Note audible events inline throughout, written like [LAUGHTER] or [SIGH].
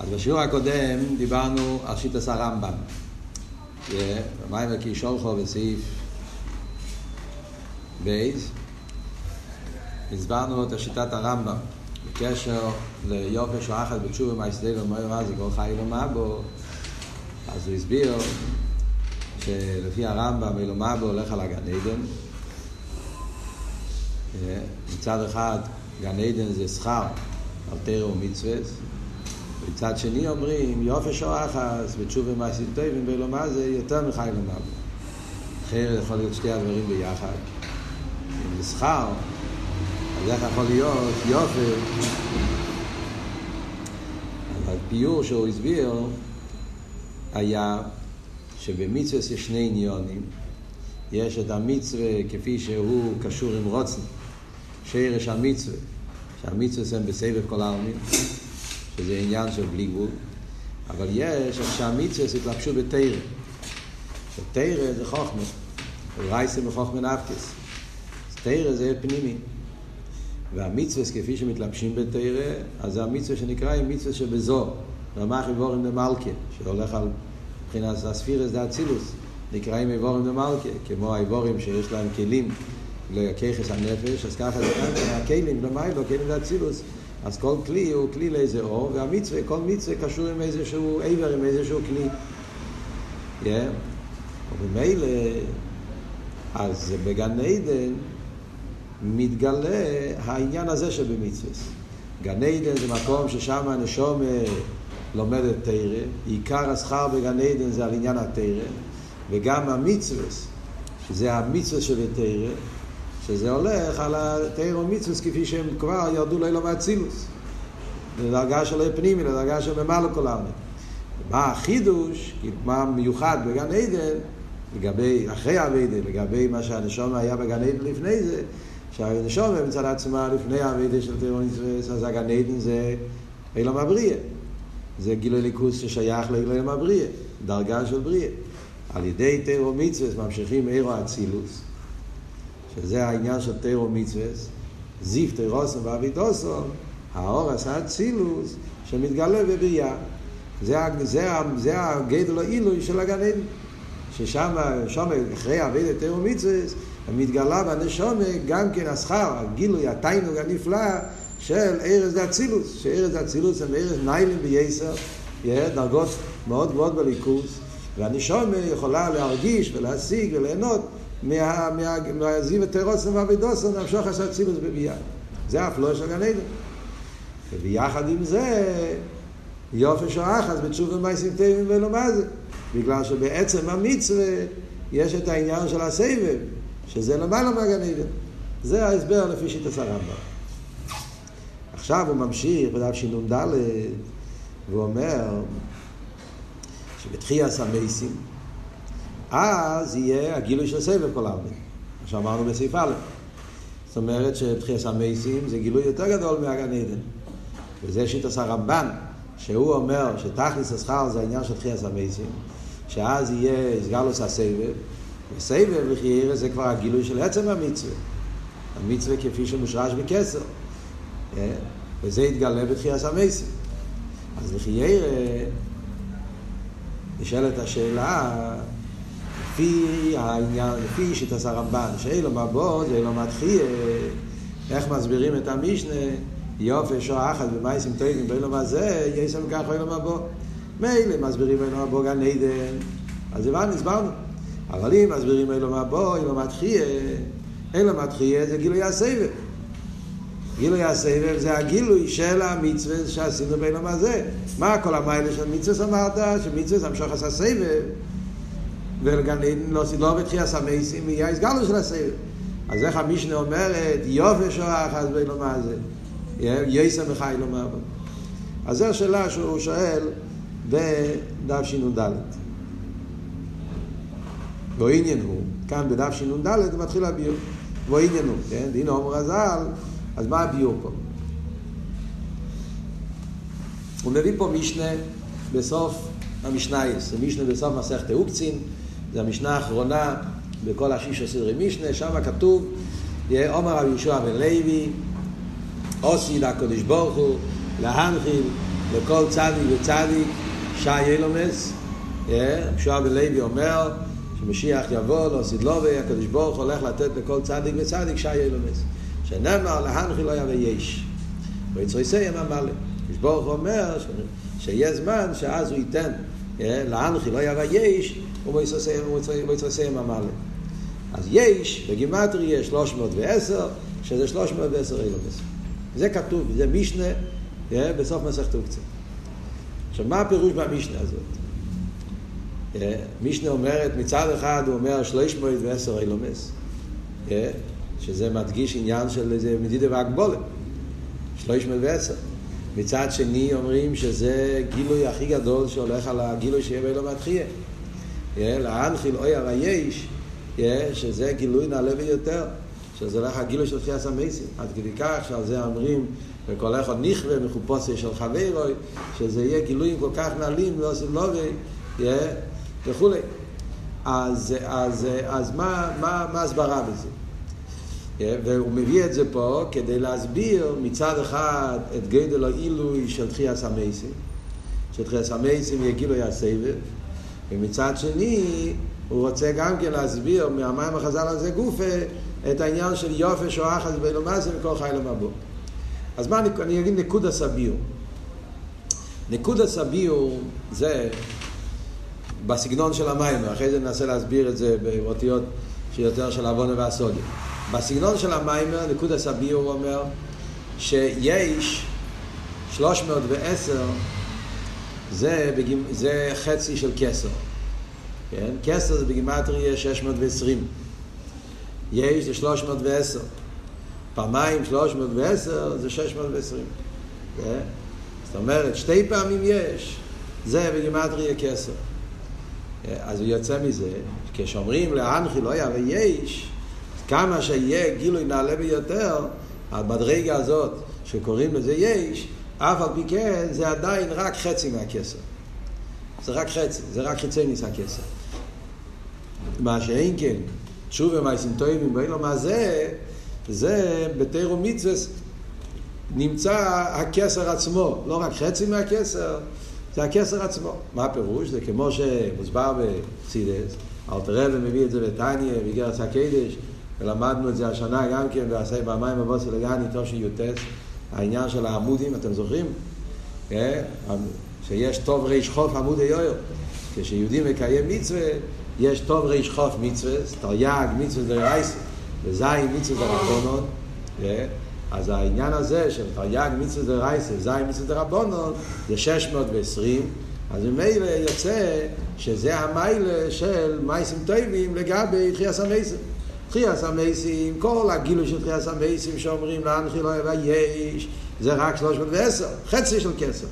אז בשיעור הקודם דיברנו על שיטס הרמב"ם. מיימר כי שולחו בסעיף בייז. הסברנו את שיטת הרמב"ם בקשר ליופי שואחת בתשובה מהסדר ומאיר מה זה כל חי לא בו. אז הוא הסביר שלפי הרמב"ם אילו מבו הולך על הגן עדן. מצד אחד גן עדן זה שכר על תרא ומצווה. מצד שני אומרים, יופי שואחס ותשובה מעשים טובים ואילו מה זה יותר מחי למעלה. אחרת יכול להיות שתי הדברים ביחד. אם זה שכר, אז איך יכול להיות יופי? אבל הפיור שהוא הסביר היה שבמצווה יש שני עניונים. יש את המצווה כפי שהוא קשור עם רוצן, שרש המצווה, שהמצווה הם בסבב כל העלמין. שזה עניין של בלי גבול, אבל יש שהמצווה התלבשו בתרא. שתרא זה חוכמה, רייסם בחוכמה נפקס. תרא זה פנימי. והמצווה כפי שמתלבשים בתרא, אז זה המצווה שנקרא עם מצווה שבזו, רמח איבורים דמלכה, שהולך על מבחינת הספירס דה אצילוס, נקראים איבורים דמלכה, כמו האיבורים שיש להם כלים לככס הנפש, אז ככה זה כאן, הכלים, למיילו, כלים דה אצילוס. אז כל כלי הוא כלי לאיזה אור, והמצווה, כל מצווה קשור עם איזשהו עבר, עם איזשהו כלי. Yeah. וממילא, אז בגן עדן מתגלה העניין הזה שבמצווה. גן עדן זה מקום ששם הנשום לומדת תרא, עיקר השכר בגן עדן זה על עניין התרא, וגם המצווה, שזה המצווה של התרא, שזה הולך על התירו מצווס כפי שהם כבר ירדו לאילו מהצילוס. לדרגה של פנימי, לדרגה של ממלא כל העלמין. מה החידוש, מה מיוחד בגן עדן, לגבי, אחרי האביידה, לגבי מה שהנשום היה בגן עדן לפני זה, שהנשום מצד עצמה לפני האביידה של תירו מצווס, אז הגן עדן זה אילו מהבריאה. זה גילוי ליכוס ששייך לאילו מהבריאה, דרגה של בריאה. על ידי תירו מצווס ממשיכים אירו אצילוס. שזה העניין של תירו מצווה, זיף תירוסם ואבידוסם, האור עשה אצילוס שמתגלה בבריאה. זה, זה, זה הגדל העילוי של הגן עדן. ששם, שם אחרי אבידת תירו מצווה, מתגלה בנשומה גם כן השכר, הגילוי, התיינוג הנפלא של ארז דאצילוס, שארז דאצילוס הם ארז ניילים בייסר, דרגות מאוד גבוהות בליכוס, והנשומה יכולה להרגיש ולהשיג וליהנות מהזיו הטרוסם והאבידוסם נמשוך עשה צילוס בביאה. זה הפלואה של גן עדן. וביחד עם זה, יופי שואחס בתשובה מייסים טבעים ולא מה זה. בגלל שבעצם המצווה יש את העניין של הסבב, שזה למעלה מהגן עדן. זה ההסבר לפי שיטת הרמב"ם. עכשיו הוא ממשיך בדף שנ"ד והוא אומר שבתחייה סמייסים אז יהיה הגילוי של סבב כל העלמין, מה שאמרנו בסעיף א'. זאת אומרת שבתחיית המייסים זה גילוי יותר גדול מהגן עדן. וזה שיטת הרמב"ן, שהוא אומר שתכלס השכר זה העניין של תחיית המייסים, שאז יהיה סגלוס הסבב, וסבב לחיירה זה כבר הגילוי של עצם המצווה. המצווה כפי שמושרש בכסר. אה? וזה יתגלה בתחיית המייסים. אז לחיירה נשאלת השאלה לפי העניין, לפי שיטת הרמב"ן, שאילו מבוא זה לא מתחיל, איך מסבירים את המשנה, יופי שוע אחת במייסים טובים באילו מה זה, יסם ככה אילו מבוא. מילא מסבירים אילו מבוא גן עדן, אז הבנו, הסברנו. אבל אם מסבירים אילו מבוא, אילו מתחיל, אילו מתחיל זה גילוי הסבב. גילוי הסבב זה הגילוי של המצווה שעשינו באילו מה זה. מה כל המיילה של מצווה אמרת? שמצווה זה המשוך עשה סבב. ולגן עדן לא, לא בתחייה סמייסים, יהיה הסגלו של הסבב. אז איך המשנה אומרת, יופי שואח, אז בי לומר זה. יסר בחי לומר בו. אז זו השאלה שהוא שואל בדף שנ"ד. ועניין הוא, כאן בדף שנ"ד מתחיל הביור. ועניין הוא, כן? הנה אומר הזל, אז מה הביור פה? הוא מביא פה משנה בסוף המשנייס, זה משנה בסוף מסכת אוקצין, זה המשנה האחרונה בכל השישה סדרי משנה, שם כתוב, עומר רבי יהושע בן לוי, עושי לקדוש ברוך הוא, להנחיל לכל צדיק וצדיק שי אילומס, פשוע בלוי אומר שמשיח יבוא, לא סדלובי, הקדוש ברוך הולך לתת לכל צדיק וצדיק שי אילומס. שנאמר להנחי לא יבוא יש. ויצריסי אמר מלא. הקדוש ברוך אומר שיהיה זמן שאז הוא ייתן להנחי לא יבוא יש, ויצריסי אמר מלא. אז יש, בגימטרי יש 310, שזה 310 אילומס. זה כתוב, זה משנה בסוף מסכת עוקצה. עכשיו, מה הפירוש במשנה הזאת? משנה אומרת, מצד אחד הוא אומר 310 אילומס, שזה מדגיש עניין של איזה מדידה והגבולת, 310. מצד שני אומרים שזה גילוי הכי גדול שהולך על הגילוי שיהיה באילום התחייה. להנחיל אוי הרייש, שזה גילוי נעלה ביותר. שזה הולך הגילוי של תחייה סמייסים. עד כדי כך שעל זה אומרים, וכל אחד נכווה מחופוסי של חברוי, שזה יהיה גילויים כל כך נעלים, לא עושים לובי, וכולי. אז, אז, אז מה, מה, מה הסברה בזה? והוא מביא את זה פה כדי להסביר מצד אחד את גדל העילוי של תחייה סמייסים, שתחייה סמייסים יהיה גילוי הסבב, ומצד שני הוא רוצה גם כן להסביר מהמים החז"ל הזה גופה את העניין של יופש או אחז באילו מה זה וכל חי למבוא. אז מה אני, אני אגיד נקוד הסביור. נקוד הסביור זה בסגנון של המים, אחרי זה ננסה להסביר את זה באותיות שיותר של עוונה והסודי. בסגנון של המים, נקוד הסביור אומר שיש 310 זה, בגימ... זה חצי של כסר. כן? כסר זה בגימטריה 620. יש זה 310. פעמיים 310 זה 620. כן? זאת אומרת, שתי פעמים יש, זה בגימטריה כסר. אז הוא יוצא מזה, כשאומרים לאנכי לא יהיה ויש, כמה שיהיה גילוי נעלה ביותר, בדרגה הזאת שקוראים לזה יש, אף על פי כן זה עדיין רק חצי מהכסר. זה רק חצי, זה רק חצי ניס הכסר. מה שאין כן, תשובה מייסים טובים באילום הזה, זה בתירו מצווה נמצא הכסר עצמו, לא רק חצי מהכסר, זה הכסר עצמו. מה הפירוש? זה כמו שמוסבר בסידס, אלתר רבי מביא את זה בתניא, באיגרץ הקדש, ולמדנו את זה השנה גם כן, ועשה במים בבוסי לגני, תושי יוטס, העניין של העמודים, אתם זוכרים? שיש טוב ריש חוף עמוד היויר. כשיהודי מקיים מצווה, יש טוב ריש חוף מצווה, תרי"ג מצווה דרייס, וזין מצווה דרבונון, אז העניין הזה של תרי"ג מצווה דרייס, זין מצווה דרבונון, זה 620, אז ממילא יוצא שזה המיילה של מייסים טובים לגבי תחייס המייסים. תחייס המייסים, כל הגילוי של תחייס המייסים שאומרים להנחיל לא יבא יש, זה רק 310, חצי של כסף.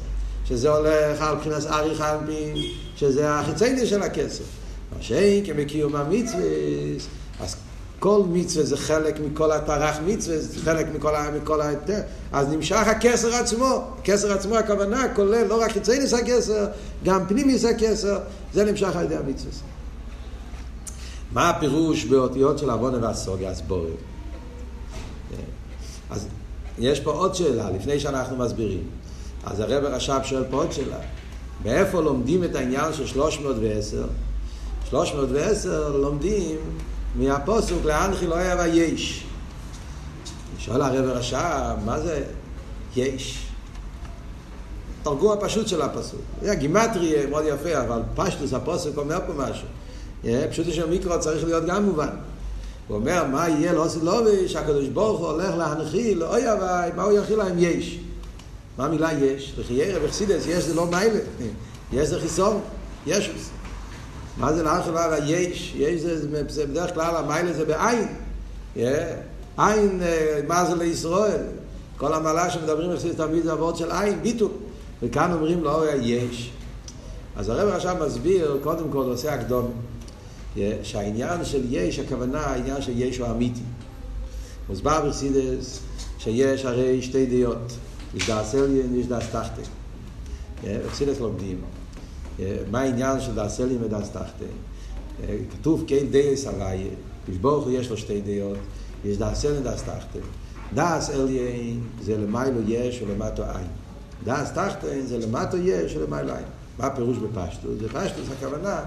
שזה הולך על מבחינת אריך אנפין, שזה החיצייני של הכסף. מה שאין כמקיום המצווה, אז כל מצווה זה חלק מכל הטרח מצווה, זה חלק מכל, מכל ההיתר. אז נמשך הכסר עצמו. הכסר עצמו הכוונה כולל לא רק חיצייניס הכסר, גם פנימיס הכסר, זה נמשך על ידי המצווה. מה הפירוש באותיות של עוונה והסוגיה? אז בואו. אז יש פה עוד שאלה, לפני שאנחנו מסבירים. אז הרב רש"ב שואל פה עוד שאלה. מאיפה לומדים את העניין של 310? 310 לומדים מהפוסוק לאנכי לא היה ויש. שואל הרב רש"ב, מה זה יש? תרגום הפשוט של הפסוק. זה גימטרי מאוד יפה, אבל פשטוס הפוסק אומר פה משהו. פשוט של מיקרו צריך להיות גם מובן. הוא אומר, מה יהיה לא עושה לובי, שהקדוש ברוך הוא הולך להנחיל, אוי אביי, מה הוא יכיל להם יש? מה המילה יש? לחיירה בחסידס, יש זה לא מיילה. יש זה חיסון, יש. מה זה לאחר לא יש? יש זה, זה בדרך כלל המיילה זה בעין. עין, מה זה לישראל? כל המעלה שמדברים בחסידס תמיד זה עבוד של עין, ביטול. וכאן אומרים לו, יש. אז הרב עכשיו מסביר, קודם כל עושה הקדום, שהעניין של יש, הכוונה, העניין של יש הוא אמיתי. מוסבר בחסידס שיש הרי שתי דעות. יש דאס עליין, יש דאס תחתן. בחסידס לומדים. מה העניין של דאס עליין ודאס תחתן? כתוב כן דייס הוויה, ברוך הוא יש לו שתי דעות, יש דאס עליין ודאס תחתן. דאס עליין זה למיילו יש ולמטו אין. דאס תחתן זה למטו יש ולמעלה אין. מה הפירוש בפשטוס? בפשטוס הכוונה,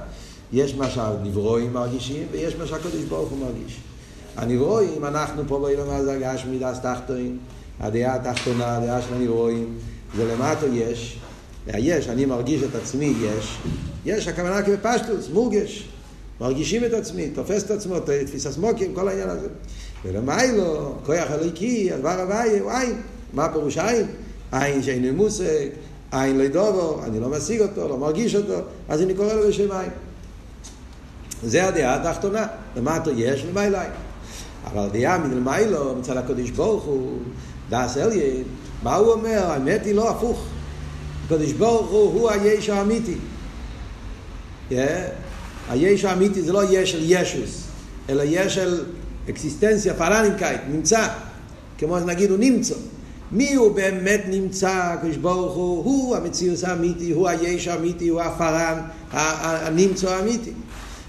יש מה שהנברואים מרגישים ויש מה שהקדוש ברוך הוא מרגיש. הנברואים, אנחנו פה באילון הזה הגשמי דאס תחתן, הדעה התחתונה, הדעה של הנברואים, זה למטו יש, היש, אני מרגיש את עצמי, יש, יש הכוונה כבפשטוס, מורגש, מרגישים את עצמי, תופס את עצמו, תפיסה סמוקים, כל העניין הזה. ולמיילו, כוח אלוהיקי, הדבר הוואי הוא עין. מה פירוש עין? עין שאין מושג, עין לא דובו, אני לא משיג אותו, לא מרגיש אותו, אז אני קורא לו בשם עין. זה הדעה התחתונה, למטה יש למעלה עין. אבל הדעה מלמיילו, מצד הקדוש ברוך הוא, דאס אליין, מה הוא אומר? האמת היא לא הפוך. הקדוש ברוך הוא הוא היש האמיתי. Yeah. היש האמיתי זה לא יש של ישוס, אלא יש של אקסיסטנציה, פרנינקייט, נמצא. כמו נגיד הוא נמצא. מי הוא באמת נמצא, הקדוש ברוך הוא, הוא המציאות האמיתי, הוא היש האמיתי, הוא הפרן, הנמצא האמיתי.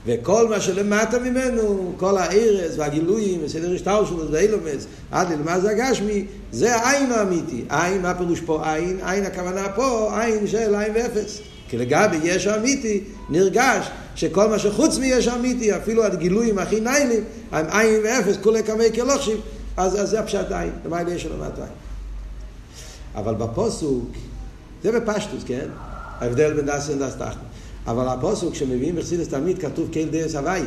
וכל מה שלמטה ממנו, כל הארז והגילויים וסדר השטר שלו ואילומס, עד ללמה זה הגשמי, זה העין האמיתי. עין, מה פירוש פה עין? עין הכוונה פה, עין של עין ואפס. כי לגבי יש אמיתי, נרגש שכל מה שחוץ מיש אמיתי, אפילו הגילויים הכי ניילים, הם עין ואפס, כולי קמי כלוכשיב, אז, אז זה הפשט עין, למה יש למטה עין. אבל בפוסוק, זה בפשטוס, כן? ההבדל בין דס לדס תחתן. אבל הפוסוק שמביאים בחסידס תמיד כתוב קהיל דרס הוואי.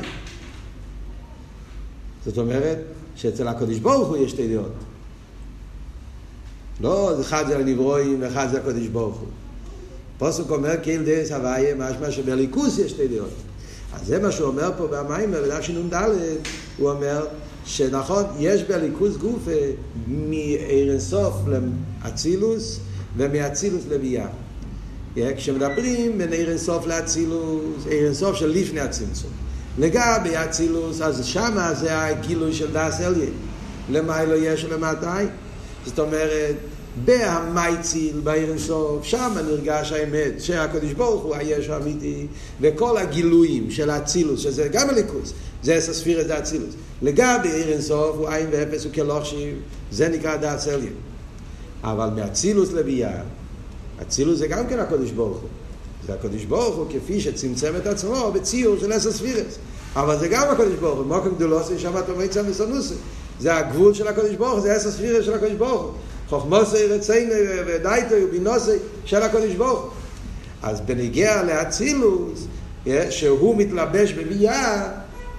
זאת אומרת שאצל הקדוש ברוך הוא יש שתי דעות. לא, אחד זה הנברואים ואחד זה הקדוש ברוך הוא. פוסק אומר קהיל דרס הוואי, משמע שבליכוס יש שתי דעות. אז זה מה שהוא אומר פה במיימר, בדף שנ"ד, הוא אומר שנכון, יש בליכוס גוף מאיר אינסוף לאצילוס ומאצילוס לביאה. כשמדברים בין עיר אינסוף לאצילוס, עיר אינסוף של לפני הצמצום. לגבי אצילוס, אז שמה זה הגילוי של דאס אליה. למה לא יש ולמתי? זאת אומרת, בהמייציל, בעיר אינסוף, שם נרגש האמת שהקדוש ברוך הוא היש האמיתי, וכל הגילויים של האצילוס, שזה גם הליכוס, זה ספירס דה אצילוס. לגבי עיר אינסוף הוא עין ואפס הוא כלוכשיב, זה נקרא דאס אליה. אבל מאצילוס לביאה, אצילוס זה גם כן הקדוש ברוך הוא. זה הקדוש ברוך הוא כפי שצמצם את עצמו בציור של עשר ספירס. אבל זה גם הקדוש ברוך הוא, מוקם גדולוסי שבת ומיצה וסנוסי. זה הגבול של הקדוש ברוך הוא, זה עשר ספירס של הקדוש ברוך הוא. חוכמוסי רציני ודייטו ובינוסי של הקדוש ברוך הוא. אז בנגיע לאצילוס, שהוא מתלבש בביאה,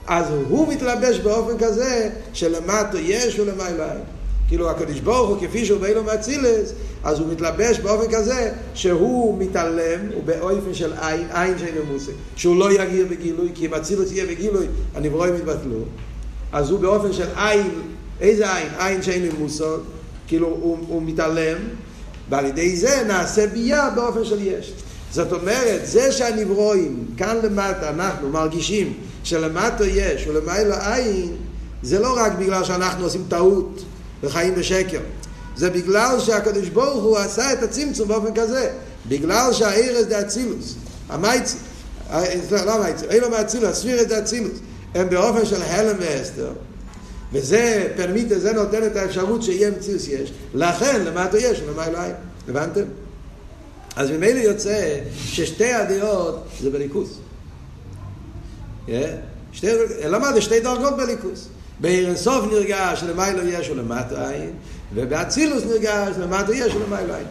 אז הוא מתלבש באופן כזה שלמטו יש ולמעלה אין. כאילו הקדוש ברוך הוא כפי שהוא באילו מאצילס, אז הוא מתלבש באופן כזה שהוא מתעלם, הוא באופן של עין, עין שאינו מושג, שהוא לא יגיר בגילוי, כי אם אצילוס יהיה בגילוי, הנברואים יתבטלו. אז הוא באופן של עין, איזה עין? עין שאינו מושג, כאילו הוא, הוא מתעלם, ועל ידי זה נעשה ביה באופן של יש. זאת אומרת, זה שהנברואים, כאן למטה, אנחנו מרגישים שלמטה יש ולמעלה עין, זה לא רק בגלל שאנחנו עושים טעות וחיים בשקר. זה בגלל שהקדוש ברוך הוא עשה את הצמצום באופן כזה. בגלל שהארז דה אצילוס, המייצי, לא המייצי, אין לו מאצילוס, הספירס דה אצילוס, הם באופן של הלם והסתר. וזה פרמיטה, זה נותן את האפשרות שיהיה מציאוס יש. לכן, למטה יש, למה אלוהים. הבנתם? אז ממילא יוצא ששתי הדעות זה בליכוס. שתי, למה זה שתי דרגות בליכוס? בעיר אינסוף נרגש שלמיילו יש ולמטה אין, ובאצילוס נרגש למטה יש ולמיילו אין.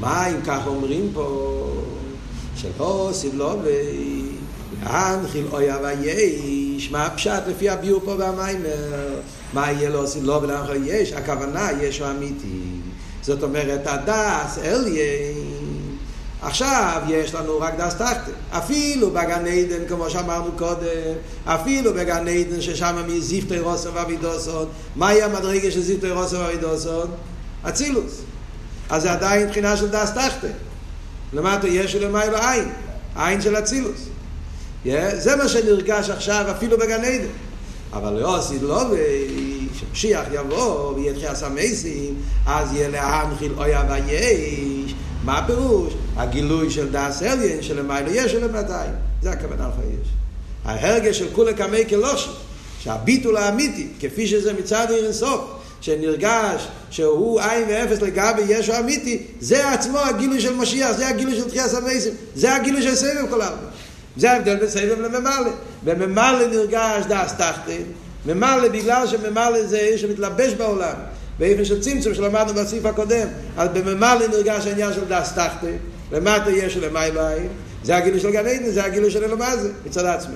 מה אם כך אומרים פה? שלא סילובי, להנחיל אויה ויש, מה הפשט לפי הביור פה במיימר? מה יהיה לו סילובי להנחיל יש? הכוונה יש הוא אמיתי. זאת אומרת, הדס אליין עכשיו יש לנו רק דס תחתן. אפילו בגן עדן, כמו שאמרנו קודם, אפילו בגן עדן ששם מזיפטי רוסו ואבידוסון, מהי המדרגה של זיפטי רוסו ואבידוסון? אצילוס. אז זה עדיין מבחינה של דס תחתן. למטה יש ולמיילו עין, עין של אצילוס. Yeah, זה מה שנרגש עכשיו אפילו בגן עדן. אבל לא עשית לא שמשיח יבוא ויהיה תחייה סמייסים, אז יהיה להנחיל אויה ויש. מה הפירוש? הגילוי של דאס אליין, של המיילו יש ולמתי. זה הכוונה לך יש. ההרגש של כולי קמי כלושי, שהביטול האמיתי, כפי שזה מצד עיר אינסוף, שנרגש שהוא עין ואפס לגבי ישו אמיתי, זה עצמו הגילוי של משיח, זה הגילוי של תחייה סמייסים, זה הגילוי של סבב כל העולם. זה ההבדל בין סבב לממלא. בממלא נרגש דס תחתן, ממלא בגלל שממלא זה שמתלבש בעולם. באופן של צמצום שלמדנו בסעיף הקודם, אז בממלא נרגש העניין של דס תחתן, למטה יש ולמעלה עין, זה הגילוי של גן עדן, זה הגילוי של אלומה זה, מצד עצמי.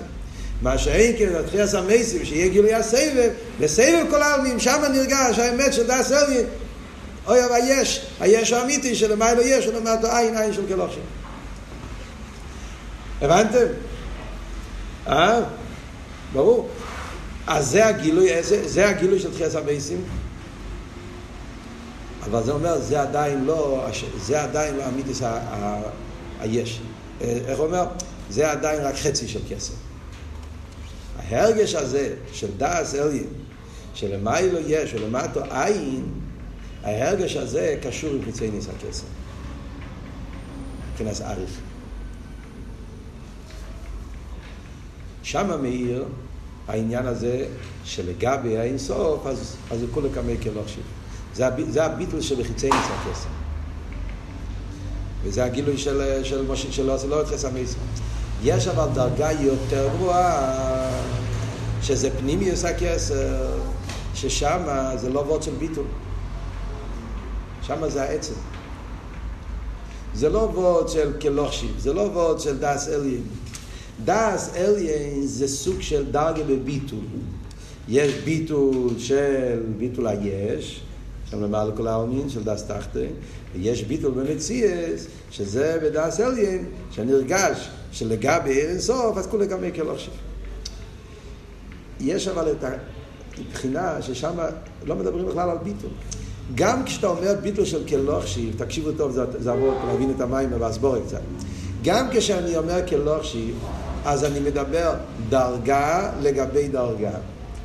מה שאין כן, התחייה סמייסים, שיהיה גילוי הסבב, בסבב כל העלמים, שם נרגש האמת של דס אליה, אוי אבל יש, היש האמיתי שלמעלה יש, ולמטה עין, עין של כלושים. הבנתם? אה? ברור. אז זה הגילוי, זה, זה הגילוי של תחייה סמייסים. אבל זה אומר, זה עדיין לא, זה עדיין לא אמיתיס היש. איך הוא אומר? זה עדיין רק חצי של כסף. ההרגש הזה של דאס אליה, שלמיילו יש ולמטו עין, ההרגש הזה קשור עם חיצי ניס הכסף. מבחינת אריך. שמה מאיר העניין הזה שלגבי האינסוף, אז, אז הוא כולו כמי כלושים. זה, זה הביטול שבחיצי ניס הכסף. וזה הגילוי של, של, של, של, של לא את חסר מייסר. יש אבל דרגה יותר גבוהה, שזה פנימיוס הכסר, ששם זה לא וורד של ביטול. שם זה העצם. זה לא וורד של כלוכשיב, זה לא וורד של דאס אליין. דאס אליין זה סוג של דרגה בביטול. יש ביטול של ביטול היש, שם למעלה כל העלמין של דס תחתה, ויש ביטול במציאס, שזה בדס אליין, שנרגש שלגבי עיר אינסוף, אז כולי גם מקל עכשיו. יש אבל את הבחינה ששם לא מדברים בכלל על ביטול. גם כשאתה אומר ביטול של כלוכשיב, תקשיבו טוב, זה, זה עבור להבין את המים ולהסבור קצת. גם כשאני אומר כלוכשיב, אז אני מדבר דרגה לגבי דרגה.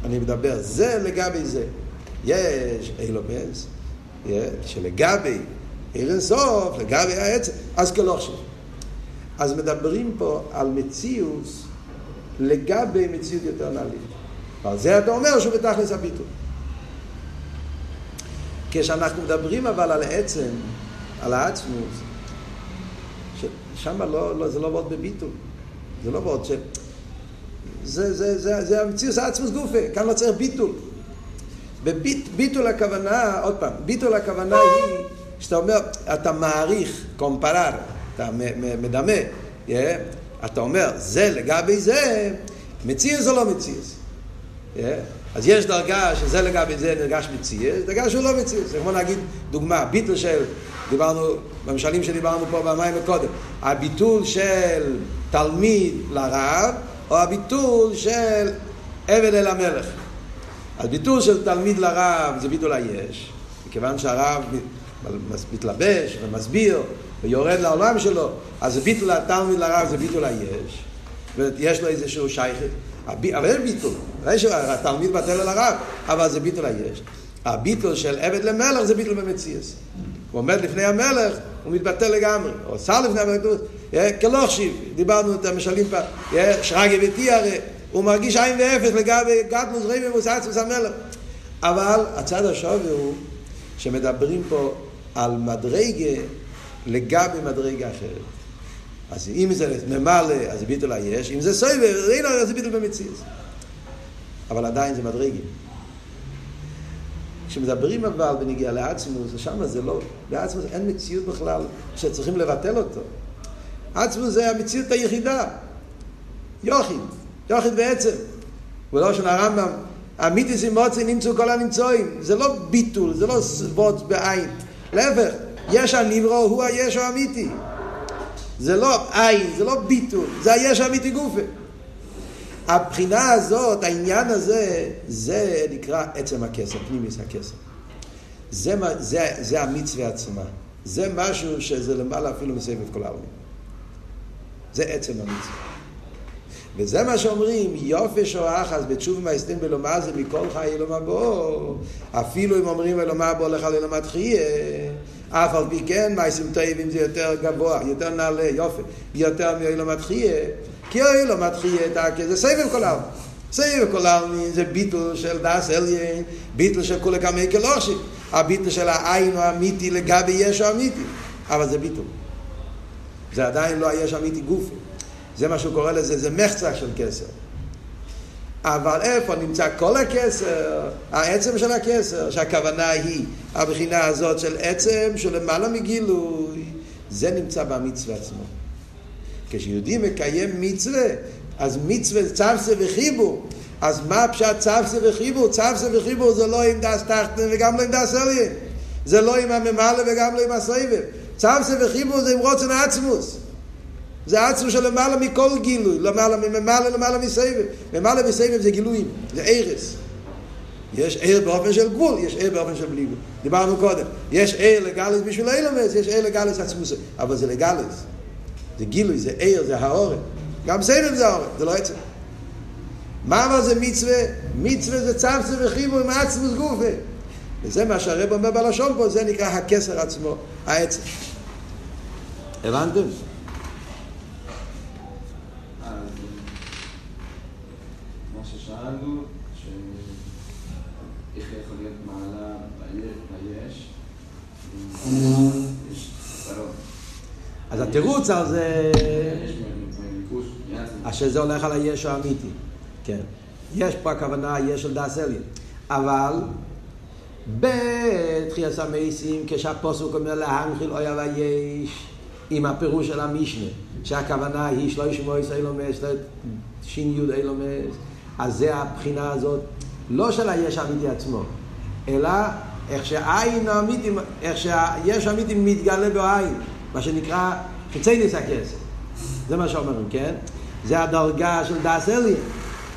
אני מדבר זה לגבי זה. יש אילומס, שלגבי עיר אינסוף, לגבי העץ, אז כלוכשיב. אז מדברים פה על מציאוס לגבי מציאות יותר נעלית. ועל זה אתה אומר שהוא בתכלס הביטול. כשאנחנו מדברים אבל על עצם, על העצמוס, שם לא, לא, זה לא ועוד בביטול. זה לא ועוד ש... זה, זה, זה, זה המציאוס העצמוס גופה, כאן לא צריך ביטול. בביטול הכוונה, עוד פעם, ביטול הכוונה היא שאתה אומר, אתה מעריך, קומפרר, אתה מדמה, yeah, אתה אומר, זה לגבי זה, מציאס או לא מציאס? Yeah. אז יש דרגה שזה לגבי זה נרגש מציאס, דרגה שהוא לא מציאס. זה כמו להגיד, דוגמה, ביטול של, דיברנו, במשלים שדיברנו פה במים הקודם, הביטול של תלמיד לרב, או הביטול של עבד אל המלך. אז ביטול של תלמיד לרב זה ביטול היש, מכיוון שהרב מתלבש ומסביר ויורד לעולם שלו, אז ביטול התלמיד לרב זה ביטול היש, ויש לו איזשהו שייכת, אבל אין ביטול, התלמיד בטל על הרב, אבל זה ביטול היש. הביטול של עבד למלך זה ביטול במציאס. הוא עומד לפני המלך, הוא מתבטל לגמרי. או שר לפני המלך, כלוכשיב, דיברנו את המשלים פעם, שרגי ביתי הרי, הוא מרגיש עין ואפס לגבי גדלוס רי ומוסעצוס המלך. אבל הצד השווי הוא שמדברים פה על מדרגה לגבי מדרגה אחרת. אז אם זה ממלא, אז ביטול היש, אם זה סויבר, אז זה ביטול במציאות. אבל עדיין זה מדרגה. כשמדברים אבל בנגיע לעצמוס, שם זה לא, בעצמוס אין מציאות בכלל שצריכים לבטל אותו. עצמוס זה המציאות היחידה. יוחיד, יוחיד בעצם. ולא של הרמב"ם, המיתיס עם מוצא נמצאו כל הנמצואים. זה לא ביטול, זה לא סבוט בעין. להפך, יש הנברו הוא היש האמיתי. זה לא עין, זה לא ביטול, זה היש האמיתי גופה. הבחינה הזאת, העניין הזה, זה נקרא עצם הכסף, פנימיס הכסף. זה, זה, זה המצווה עצמה. זה משהו שזה למעלה אפילו מסבב כל העולם. זה עצם המצווה. וזה מה שאומרים, יופי שואחס בתשוב מהסתם בלומר זה מכל חיי אלומה בו. אפילו אם אומרים אלומה בו לך לאלומה תחיה, אף על פי כן מייסים טובים זה יותר גבוה, יותר נעלה, יופי, יותר מאלומה תחיה, כי אלומה תחיה, זה סבב כל העולם. סייב כל העלמין זה ביטל של דס אליין, ביטל של כולי כמי כלושים. הביטל של העין האמיתי לגבי יש האמיתי. אבל זה ביטל. זה עדיין לא היש האמיתי גופי. זה מה שהוא קורא לזה, זה מחצה של כסר. אבל איפה נמצא כל הכסר? העצם של הכסר, שהכוונה היא הבחינה הזאת של עצם שלמעלה מגילוי, זה נמצא במצווה עצמו. כשיהודי מקיים מצווה, אז מצווה צבסה וחיבור. אז מה פשט צבסה וחיבור? צבסה וחיבור זה לא עם דס תחתן וגם לא עם דס עליין. זה לא עם הממלא וגם לא עם הסבב. צבסה וחיבור זה עם רוצן עצמוס. זה עצמו של למעלה מכל גילוי, למעלה ממעלה למעלה מסבב. למעלה מסבב זה גילויים, זה ערס. יש ער באופן של גבול, יש ער באופן של בלי גבול. דיברנו קודם, יש ער לגלס בשביל אילומס, יש ער לגלס עצמוס, אבל זה לגלס. זה גילוי, זה ער, זה האורן. גם סבב זה האורן, זה לא עצם. מה אבל זה מצווה? מצווה זה צמצם וחיבור עם עצמוס גופה. וזה מה שהרב אומר בלשון פה, זה נקרא הכסר עצמו, העצם. הבנתם? שאלנו, איך יכול להיות מעלה ביש, אז התירוץ על זה, שזה הולך על היש האמיתי, כן. יש פה הכוונה יש של דס אליין, אבל בתחייס המייסים, כשהפוסק אומר להנחיל אויה ויש, עם הפירוש של המשנה, שהכוונה היא שלוש מויס אילומס, שין יוד אילומס, אז זה הבחינה הזאת, לא של היש האמיתי עצמו, אלא איך שהעין האמיתי, איך שהיש האמיתי מתגלה בעין, מה שנקרא חיצוניות הכתר. זה מה שאומרים, כן? זה הדרגה של דעת עליון.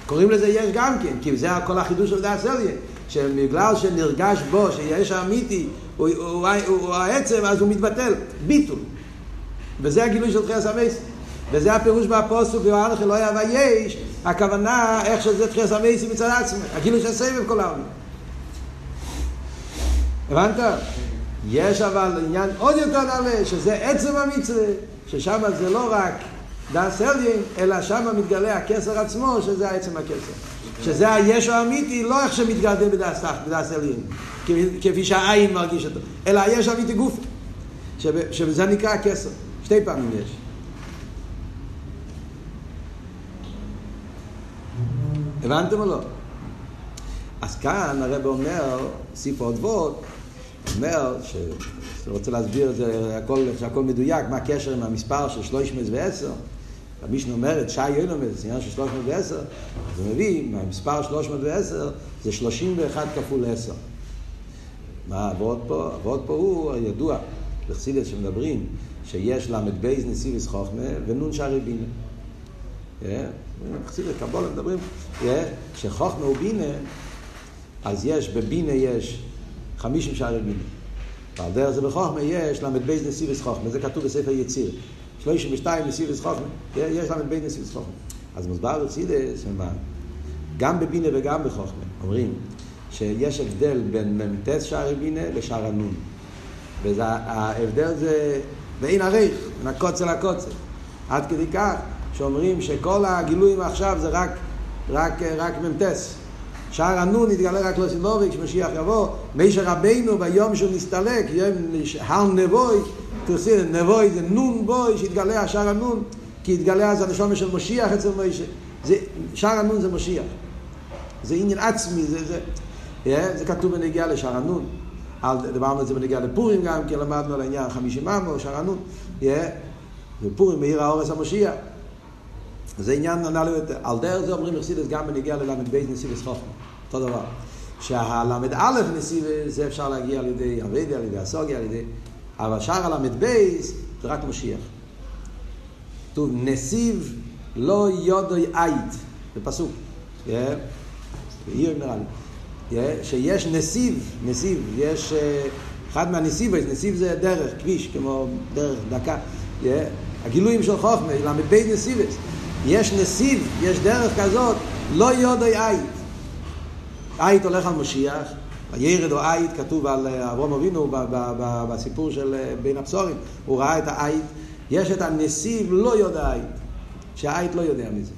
קוראים לזה יש גם כן, כי זה כל החידוש של דעת עליון. שבגלל שנרגש בו שיש האמיתי הוא, הוא, הוא, הוא העצם, אז הוא מתבטל. ביטול. וזה הגילוי של תחיית המתים. וזה הפירוש בפסוק, להנחיל אוהביי יש, הכוונה איך שזה תחיית המתים מצד עצמם. הגילוי של סובב כל עלמין. הבנת? יש אבל עניין עוד יותר נעלה, שזה עצם המצווה, ששם זה לא רק דס אליין, אלא שם מתגלה הכסר עצמו, שזה עצם הכסר. שזה הישו האמיתי, לא איך שמתגלה בדס בדס אליין, כפי שהעין מרגיש אותו, אלא הישו האמיתי גוף, שזה נקרא הכסר. שתי פעמים יש. הבנתם או לא? אז כאן הרב אומר, סיפור עודבות, אומר, שהוא רוצה להסביר את זה, הכל, שהכל מדויק, מה הקשר עם המספר של 310, המשנה אומרת, שי יונומד, זה עניין של 310, אז הוא מביא, מהמספר 310 זה 31 כפול 10. מה עבוד פה? עבוד פה הוא הידוע, לחסידס שמדברים, שיש ל"ב נסיביס חוכמה ונון שערי בינה. חסידס, קבולה מדברים, שחוכמה הוא בינה, אז יש, בבינה יש 50 שערי בינה. ועל דרך זה בחוכמה יש ל"ב נסיביס חוכמה, זה כתוב בספר יציר. 32 נסיביס חוכמה, יש ל"ב נסיביס חוכמה. אז מוסבר בצידס? גם בבינה וגם בחוכמה, אומרים שיש הבדל בין מ"ט שערי בינה לשער הנון. וההבדל זה ואין עריך, בין הקוצר לקוצר. עד כדי כך שאומרים שכל הגילויים עכשיו זה רק, רק, רק מ"טס. שער הנון יתגלה רק לסילובי כשמשיח יבוא. מישר רבינו ביום שהוא נסתלק, יום הר נבוי, תרסי, נבוי זה נון בוי, שיתגלה השער הנון, כי יתגלה אז הנשום של משיח אצל מוישה. שער הנון זה משיח. זה עניין עצמי, זה, זה, זה, זה כתוב בנגיעה לשער הנון. דיברנו על זה בנגיעה לפורים גם, כי למדנו על העניין חמישים אמו, שער הנון. ופורים מאיר האורס המשיח. זה עניין נעלה יותר. על דרך זה אומרים מחסידס גם בנגיע בית נסיבס חוכמה. אותו דבר. שהלמד א' נסיבס זה אפשר להגיע על ידי אביידי, על ידי הסוגיה, על ידי... אבל שאר בייס זה רק משיח. כתוב נסיב לא יודוי עית. זה פסוק. עיר נראה לי. שיש נסיב, נסיב, יש אחד מהנסיבות, נסיב זה דרך, כביש, כמו דרך דקה. הגילויים של חוכמה, ל"ב נסיבס. יש נסיב, יש דרך כזאת, לא יודעי עית. עית הולך על משיח, הירד או עית כתוב על אברום אבינו בסיפור של בין הבשורים, הוא ראה את העית. יש את הנסיב לא יודע עית, שהעית לא יודע מזה.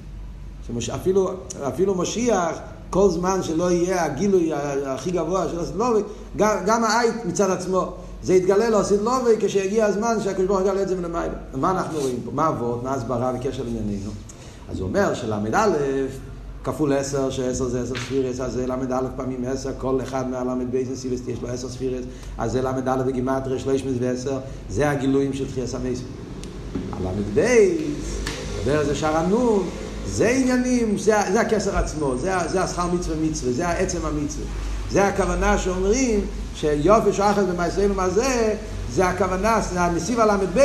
שמש... אפילו, אפילו משיח, כל זמן שלא יהיה הגילוי הכי גבוה של הסילובי, גם, גם העית מצד עצמו, זה יתגלה לו הסילובי כשיגיע הזמן שהקדוש ברוך הוא יגלה את זה מלמעלה. מה אנחנו רואים פה? מה אבות? מה הסברה בקשר לענייננו? אז הוא אומר של"א כפול עשר, שעשר זה עשר ספירס, אז זה ל"א פעמים עשר, כל אחד מהל"ב סיבס יש לו עשר ספירס, אז זה ל"א בגימטריה שלוש מאות ועשר, זה הגילויים של תחייה סמייס. הל"ב, דבר זה שער הנון, זה עניינים, זה, זה הכסר עצמו, זה, זה השכר מצווה מצווה, זה העצם המצווה. זה הכוונה שאומרים שיופי שחד במעשינו מה זה, הכוונה, זה הנסיב הל"ב,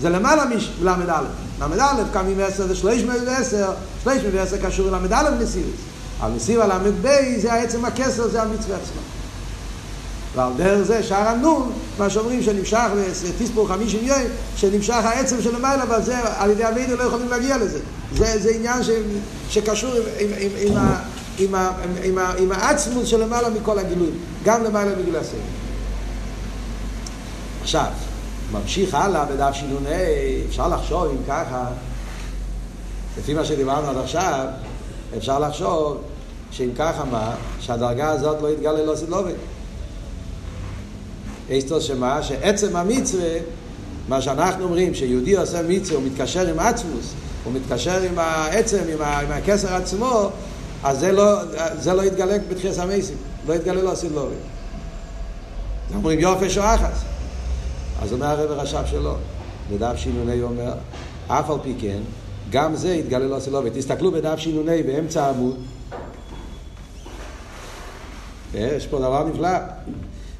זה למעלה מל"א. ל"א קם עם עשר זה שלוש מאות ועשר, שלוש מאות ועשר קשור ל"א נסיבס. על נסיב הל"ב זה העצם הכסר, זה המצווה עצמה. ועל דרך זה שער הנון, מה שאומרים שנמשך תספור חמישים יום, שנמשך העצם של המיילה, אבל זה על ידי המידע לא יכולים להגיע לזה. זה, זה עניין ש, שקשור עם, עם, עם, עם, עם, ה, עם, ה, עם של למעלה מכל הגילויים, גם למעלה מגיל הסדר. עכשיו, ממשיך הלאה בדף שינון אפשר לחשוב אם ככה, לפי מה שדיברנו עד עכשיו, אפשר לחשוב שאם ככה מה, שהדרגה הזאת לא יתגלה לא סדלובי. אסתוס שמה? שעצם המצווה, מה שאנחנו אומרים, שיהודי עושה מצווה, הוא מתקשר עם עצמוס, הוא מתקשר עם העצם, עם, ה, עם הכסר עצמו, אז זה לא, זה לא יתגלה בתחייה סמייסים, לא יתגלה לא סדלובי. אומרים יופי שואחס. אז אומר הרב הרש"ב שלו, בדף שינוני אומר, אף על פי כן, גם זה יתגלה לו סלובי. תסתכלו בדף שינוני באמצע העמוד, יש פה דבר נפלא.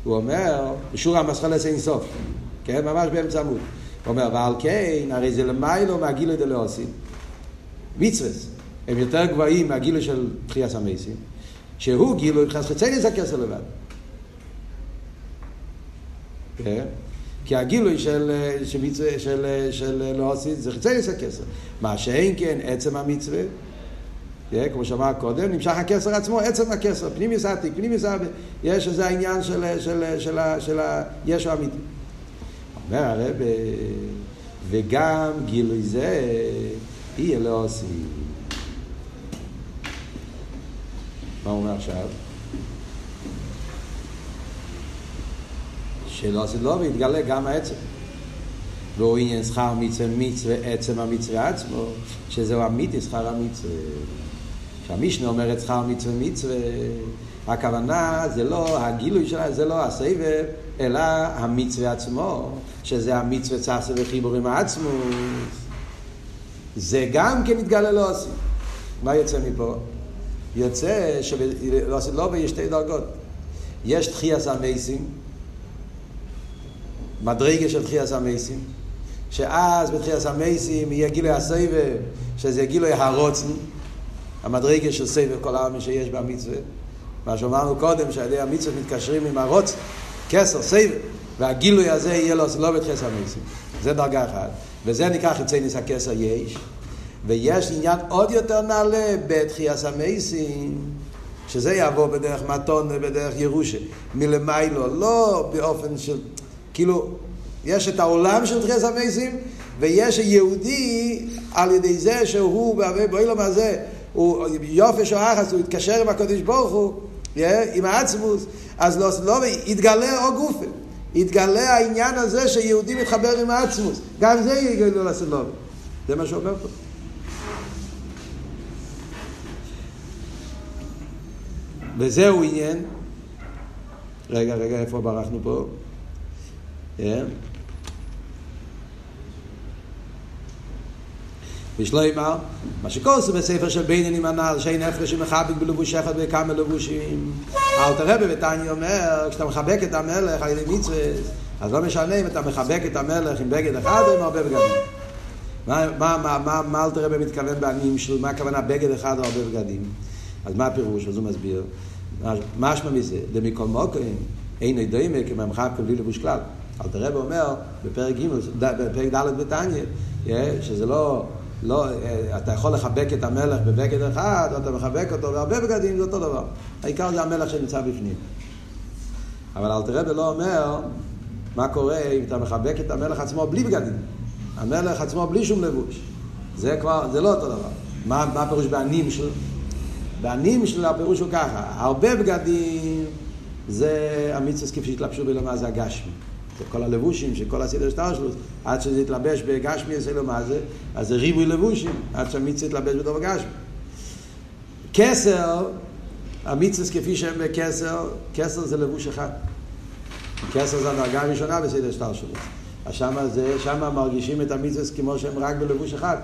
הוא אומר, שורה המסחלס אין סוף, כן, ממש באמצע העמוד. הוא אומר, ועל כן, הרי זה למיילו מהגילוי דלאוסים. מצווס, הם יותר גבוהים מהגילוי של תחייה המייסים, שהוא גילוי מבחינת חצי הכסר לבד. כן? כי הגילוי של, של, של, של, של לא עשית זה חיצי הכסר. מה שאין כן עצם המצווה, yeah, כמו שאמר קודם, נמשך הכסר עצמו, עצם הכסר, פנימיוס עתיק, פנימיוס עתיק, יש איזה העניין של, של, של, של הישו האמיתי. אומר הרב, וגם גילוי זה יהיה לא עושים. מה הוא אומר עכשיו? שלא עשית לו ויתגלה גם העצם. והוא עניין שכר מצווה מצווה עצם המצווה עצמו, שזהו אמיתי שכר המצווה. כשהמישנה אומרת שכר מצווה מצווה, הכוונה זה לא הגילוי שלה, זה לא הסבב, אלא המצווה עצמו, שזה המצווה צעשה וחיבור עם העצמוס. זה גם כן יתגלה לא עושים. מה יוצא מפה? יוצא שלא לא ויש שתי דרגות. יש תחייס המייסים, מדרגה של תחייה סמייסים, שאז בתחייה סמייסים יהיה גילוי הסבב, שזה גילוי הרוצן, המדרגה של סבב כל העם שיש במצווה. מה שאמרנו קודם, שעל ידי המצווה מתקשרים עם הרוצן, כסר, סבב, והגילוי הזה יהיה לו לא בתחייה סמייסים. זה דרגה אחת. וזה נקרא חיצי ניס הכסר יש. ויש עניין עוד יותר נעלה בתחייה סמייסים. שזה יעבור בדרך מתון ובדרך ירושה, מלמיילו, לא באופן של כאילו, יש את העולם של תחייס המייסים, ויש היהודי על ידי זה שהוא באילום הזה, הוא יופי או אחס, הוא התקשר עם הקדוש ברוך הוא, עם העצמוס, אז לא, לא יתגלה או גופה. יתגלה העניין הזה שיהודי מתחבר עם העצמוס. גם זה יגלו לסלום. זה מה שהוא אומר פה. וזהו עניין. רגע, רגע, איפה ברחנו פה? ושלוימר, מה שכוסו בספר של ביננים הנ"ל, שאין הפרש שמחבק בלבוש אחד בכמה לבושים. אל תראה בביתניה אומר, כשאתה מחבק את המלך על ידי מצווה, אז לא משנה אם אתה מחבק את המלך עם בגד אחד או עם הרבה בגדים. מה, מה, מה, מה, מה אל תראה במתכוון בעניים שלו, מה הכוונה בגד אחד או הרבה בגדים? אז מה הפירוש? אז הוא מסביר. משמע מזה, למכל מוקרים, אין דומה כממחק בלי לבוש כלל. אלתר רב אומר בפרק ג', בפרק ד' בתניא, שזה לא, לא, אתה יכול לחבק את המלך בבגד אחד, או אתה מחבק אותו בהרבה בגדים, זה אותו דבר. העיקר זה המלך שנמצא בפנים. אבל אלתר רב לא אומר מה קורה אם אתה מחבק את המלך עצמו בלי בגדים. המלך עצמו בלי שום לבוש. זה כבר, זה לא אותו דבר. מה, מה הפירוש בעניים שלו? בעניים שלו הפירוש הוא ככה, הרבה בגדים זה המצווה כפי שהתלבשו בלמה זה הגשמי. זה כל הלבושים, שכל הסדר שטר שלו, עד שזה יתלבש בגשמי, יעשה לו מה זה, אז זה ריבוי לבושים, עד שהמצווה יתלבש בדבר גשמי. כסר, המצווה כפי שהם בכסר, כסר זה לבוש אחד. כסר זה הדרגה הראשונה בסדר שטר שלו. אז שמה זה, שמה מרגישים את המצווה כמו שהם רק בלבוש אחד.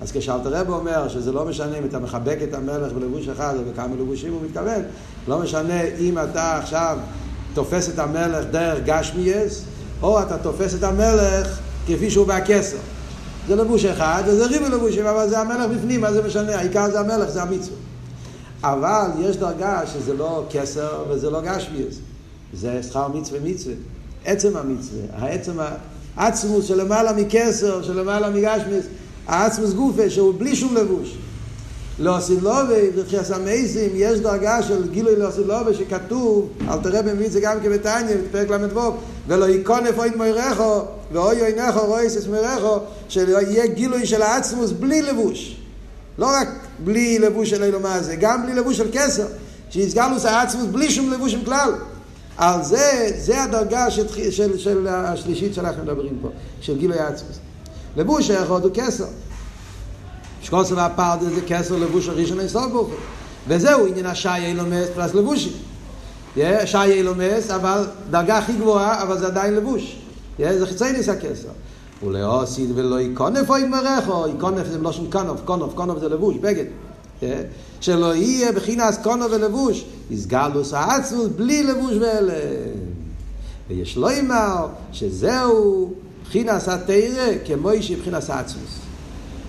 אז כשאלתר רב אומר שזה לא משנה אם אתה מחבק את המלך בלבוש אחד או בכמה לבושים הוא מתכוון, לא משנה אם אתה עכשיו תופס את המלך דרך גשמיאס, או אתה תופס את המלך כפי שהוא בכסר. זה לבוש אחד, וזה ריבו לבושים, אבל זה המלך בפנים, מה זה משנה? העיקר זה המלך, זה המצווה. אבל יש דרגה שזה לא כסר וזה לא גשמיאס. זה שכר מצווה מצווה. עצם המצווה, העצם, העצמוס שלמעלה מכסר, שלמעלה מגשמיאס, העצמוס גופה שהוא בלי שום לבוש. לאוסילובי, בתחילת המייסים, יש דרגה של גילוי לאוסילובי שכתוב, אל תראה במביא את זה גם כבתניא, בפרק ל"ו, ולא יקונף אוין מוירךו, ואוי אוינךו רויס את מוירךו, שיהיה גילוי של העצמוס בלי לבוש. לא רק בלי לבוש של אילו מה זה, גם בלי לבוש של כסר, שיסגלוס העצמוס בלי שום לבוש עם כלל. על זה, זה הדרגה של, של, של השלישית שאנחנו מדברים פה, של גילוי העצמוס. לבוש האחד הוא כסר. שקוסר והפרדה זה כסר לבוש הראשון אינסוף ברוך וזהו עניין השי אילומס פלס לבושים. שי אילומס, אבל דרגה הכי גבוהה, אבל זה עדיין לבוש. זה חיצי ניס הכסר. ולאוסיד ולא יקונף או יתמרחו, יקונף זה מלושן קונוף, קונוף, קונוף זה לבוש, בגד. שלא יהיה בחינס קונוף ולבוש, יסגלוס העצמוס בלי לבוש ואלה. ויש לו אמר שזהו בחינס התרא כמו שבחינס העצמוס.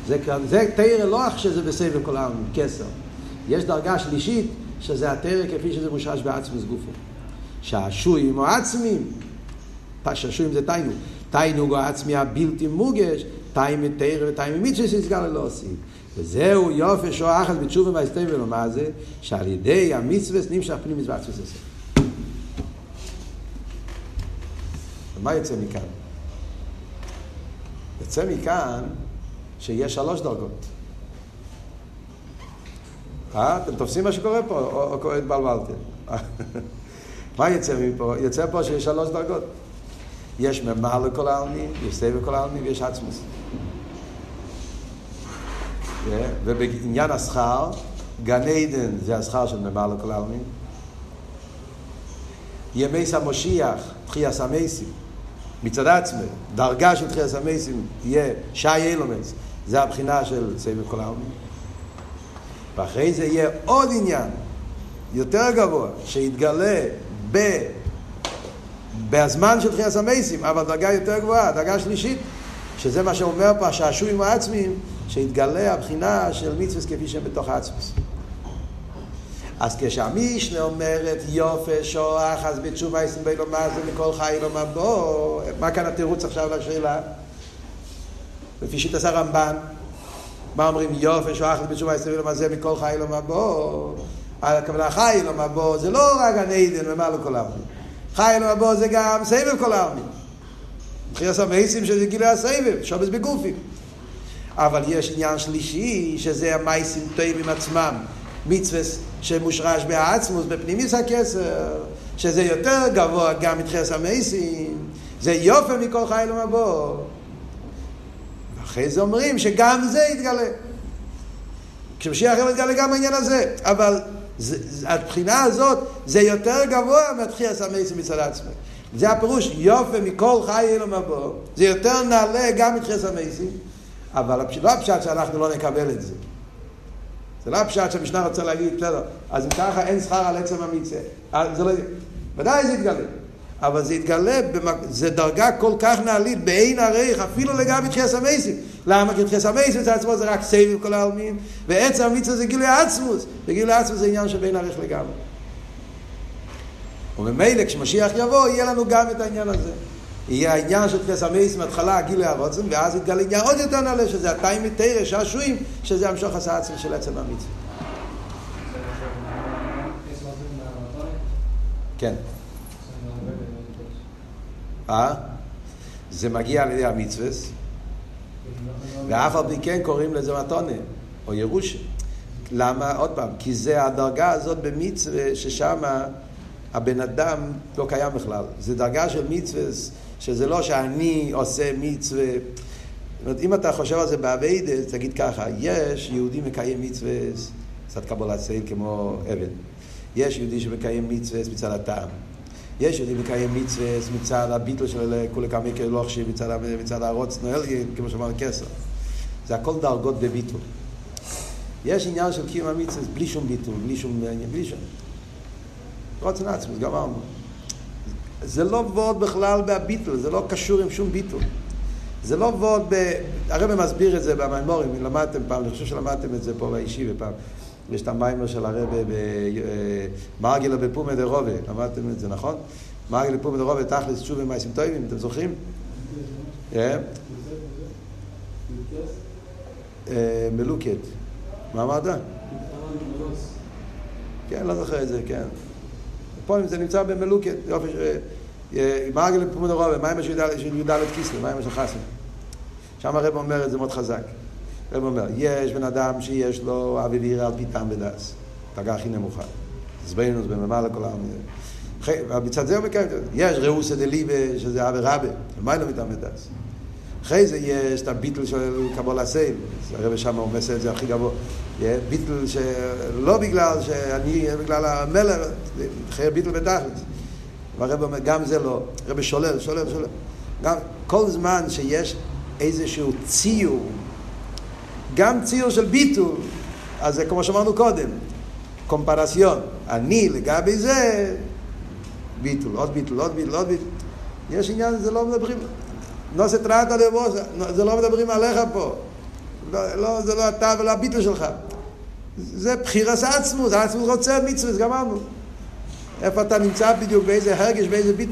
זה, זה תרא לא אך שזה בסבב כל העם, כסר. יש דרגה שלישית שזה התרא כפי שזה מושרש בעצמוס גופו. שעשועים או עצמים, שעשועים זה תיינוג, תיינוג או עצמי הבלתי מורגש, תיין מתרא ותיין ממיצ'ה שיסגל ללא עושים. וזהו יופי שוע אחת בתשובה מהסתם ולא מה זה, שעל ידי המצווה נמשך פנים מצווה עצמוס עושה. ומה יוצא מכאן? יוצא מכאן שיש שלוש דרגות. אה? אתם תופסים מה שקורה פה, או, או התבלבלתם? [LAUGHS] מה יוצא מפה? יוצא פה שיש שלוש דרגות. יש ממעל לכל העלמין, יש סבב כל העלמין ויש עצמוס. ובעניין השכר, גן עדן זה השכר של ממעל לכל העלמין. ימי סמושיח, תחייה המייסים, מצד עצמי, דרגה של תחייה המייסים יהיה שי אילומס, זה הבחינה של סבב כל העלמין. ואחרי זה יהיה עוד עניין, יותר גבוה, שיתגלה ב... בזמן של תחיית המייסים, אבל דרגה יותר גבוהה, דרגה שלישית, שזה מה שאומר פה השעשועים העצמיים, שיתגלה הבחינה של מצווה כפי שהם בתוך העצמוס. אז כשהמישנה אומרת יופי שוח, אז בתשובה יסם בי לו מה זה מכל חי לו מה בוא, מה כאן התירוץ עכשיו לשאלה? לפי שיטת הרמב"ן, מה אומרים יופי שוח, בתשובה יסם בי לו מה זה מכל חי לו מה בוא, הכוונה חי לו מה בוא, זה לא רק הנדן ומה לכל העולם. חי לו מה בוא זה גם סבב כל העולם. תחייה המייסים שזה גילי הסבב, שובס בגופים. אבל יש עניין שלישי, שזה המייסים טועים עם עצמם. מצווה שמושרש בעצמוס, בפנימיס הכסר, שזה יותר גבוה גם מתחייס המייסים, זה יופי מכל חי למבוא. ואחרי זה אומרים שגם זה יתגלה. כשמשיח יבוא יתגלה גם העניין הזה, אבל זה, הבחינה הזאת זה יותר גבוה מהתחייס המייסים מצד עצמם. זה הפירוש, יופי מכל חי למבוא, זה יותר נעלה גם מתחייס המייסים, אבל לא הפשט שאנחנו לא נקבל את זה. זה לא הפשט שהמשנה רוצה להגיד, בסדר, אז אם ככה אין שכר על עצם המצווה. אה, זה לא... ודאי זה יתגלה. אבל זה יתגלה, במק... זה דרגה כל כך נעלית, בעין עריך, אפילו לגבי תחייה סמייסים. למה? כי תחייה סמייסים זה עצמו זה רק סבב כל העלמין, ועצם המצווה זה גילוי עצמוס, וגילוי עצמוס זה עניין של בין עריך לגמרי. וממילא כשמשיח יבוא, יהיה לנו גם את העניין הזה. יהיה העניין של תחייה סמייסים, התחלה גילוי הרוצן, ואז יתגלה עניין עוד יותר נעלה, שזה התאים מתרא, שעשועים, שזה המשוך עשה עצמי של עצם המצווה. כן. אה? זה מגיע על ידי המצווה, ואף על פי כן קוראים לזה מתונה. או ירושה. למה? עוד פעם, כי זה הדרגה הזאת במצווה ששם הבן אדם לא קיים בכלל. זה דרגה של מצווה, שזה לא שאני עושה מצווה. זאת אומרת, אם אתה חושב על זה באביידה, תגיד ככה, יש יהודי מקיים מצווה, קצת קבלת סייל כמו אבן. יש יהודי שמקיים מצווה מצד הטעם. יש יהודי מקיים מצווה מצד הביטל של כולי כמה כלוחשים, מצד, מצד הרוץ נועלגין, כמו שאמרנו כסר. זה הכל דרגות בביטול. יש עניין של קיום המצווה בלי שום ביטול, בלי שום בלי שום. רוצן עצמוס, גמרנו. זה לא וורד בכלל בהביטול, זה לא קשור עם שום ביטול. זה לא וורד ב... הרב מסביר את זה במימורים, למדתם פעם, אני חושב שלמדתם את זה פה בישיבה פעם. יש את המיימר של הרב במרגלה בפומה דרובה, למדתם את זה, נכון? מרגלה בפומה דרובה, תכלס תשובה מייסים טובים, אתם זוכרים? מלוקת. מה אמרת? כן, לא זוכר את זה, כן. פה זה נמצא במלוקת, יופי, מרגל פומדרובה, מיימר של י"ד כיסלו, מיימר של חסן. שם הרב אומר את זה מאוד חזק. הרב אומר, יש בן אדם שיש לו אבי וירא על פי טעם ודס, דרגה הכי נמוכה. זבנוס בממה לכל העם. מצד זה הוא מקיים, יש ראוסא דליבה, שזה אבי רבה, מה לא מטעם ודס? אחרי זה יש את הביטל של קבול הסייל, הרב שם עושה את זה הכי גבוה. ביטל שלא בגלל שאני, בגלל המלר, אחרי ביטל בתכלס. והרב אומר, גם זה לא, הרב שולל, שולל, שולל. גם כל זמן שיש איזשהו ציור, גם ציור של ביטול, אז זה כמו שאמרנו קודם, קומפרסיון. אני לגבי זה, ביטול, עוד ביטול, עוד ביטול, עוד ביטול. יש עניין, זה לא מדברים, נוסה טראטה לבוסה, זה לא מדברים עליך פה. לא, לא, זה לא אתה ולא הביטל שלך. זה בחירס עצמוס, עצמוס רוצה מצווה, גמרנו. איפה אתה נמצא בדיוק, באיזה הרגש, באיזה ביטל.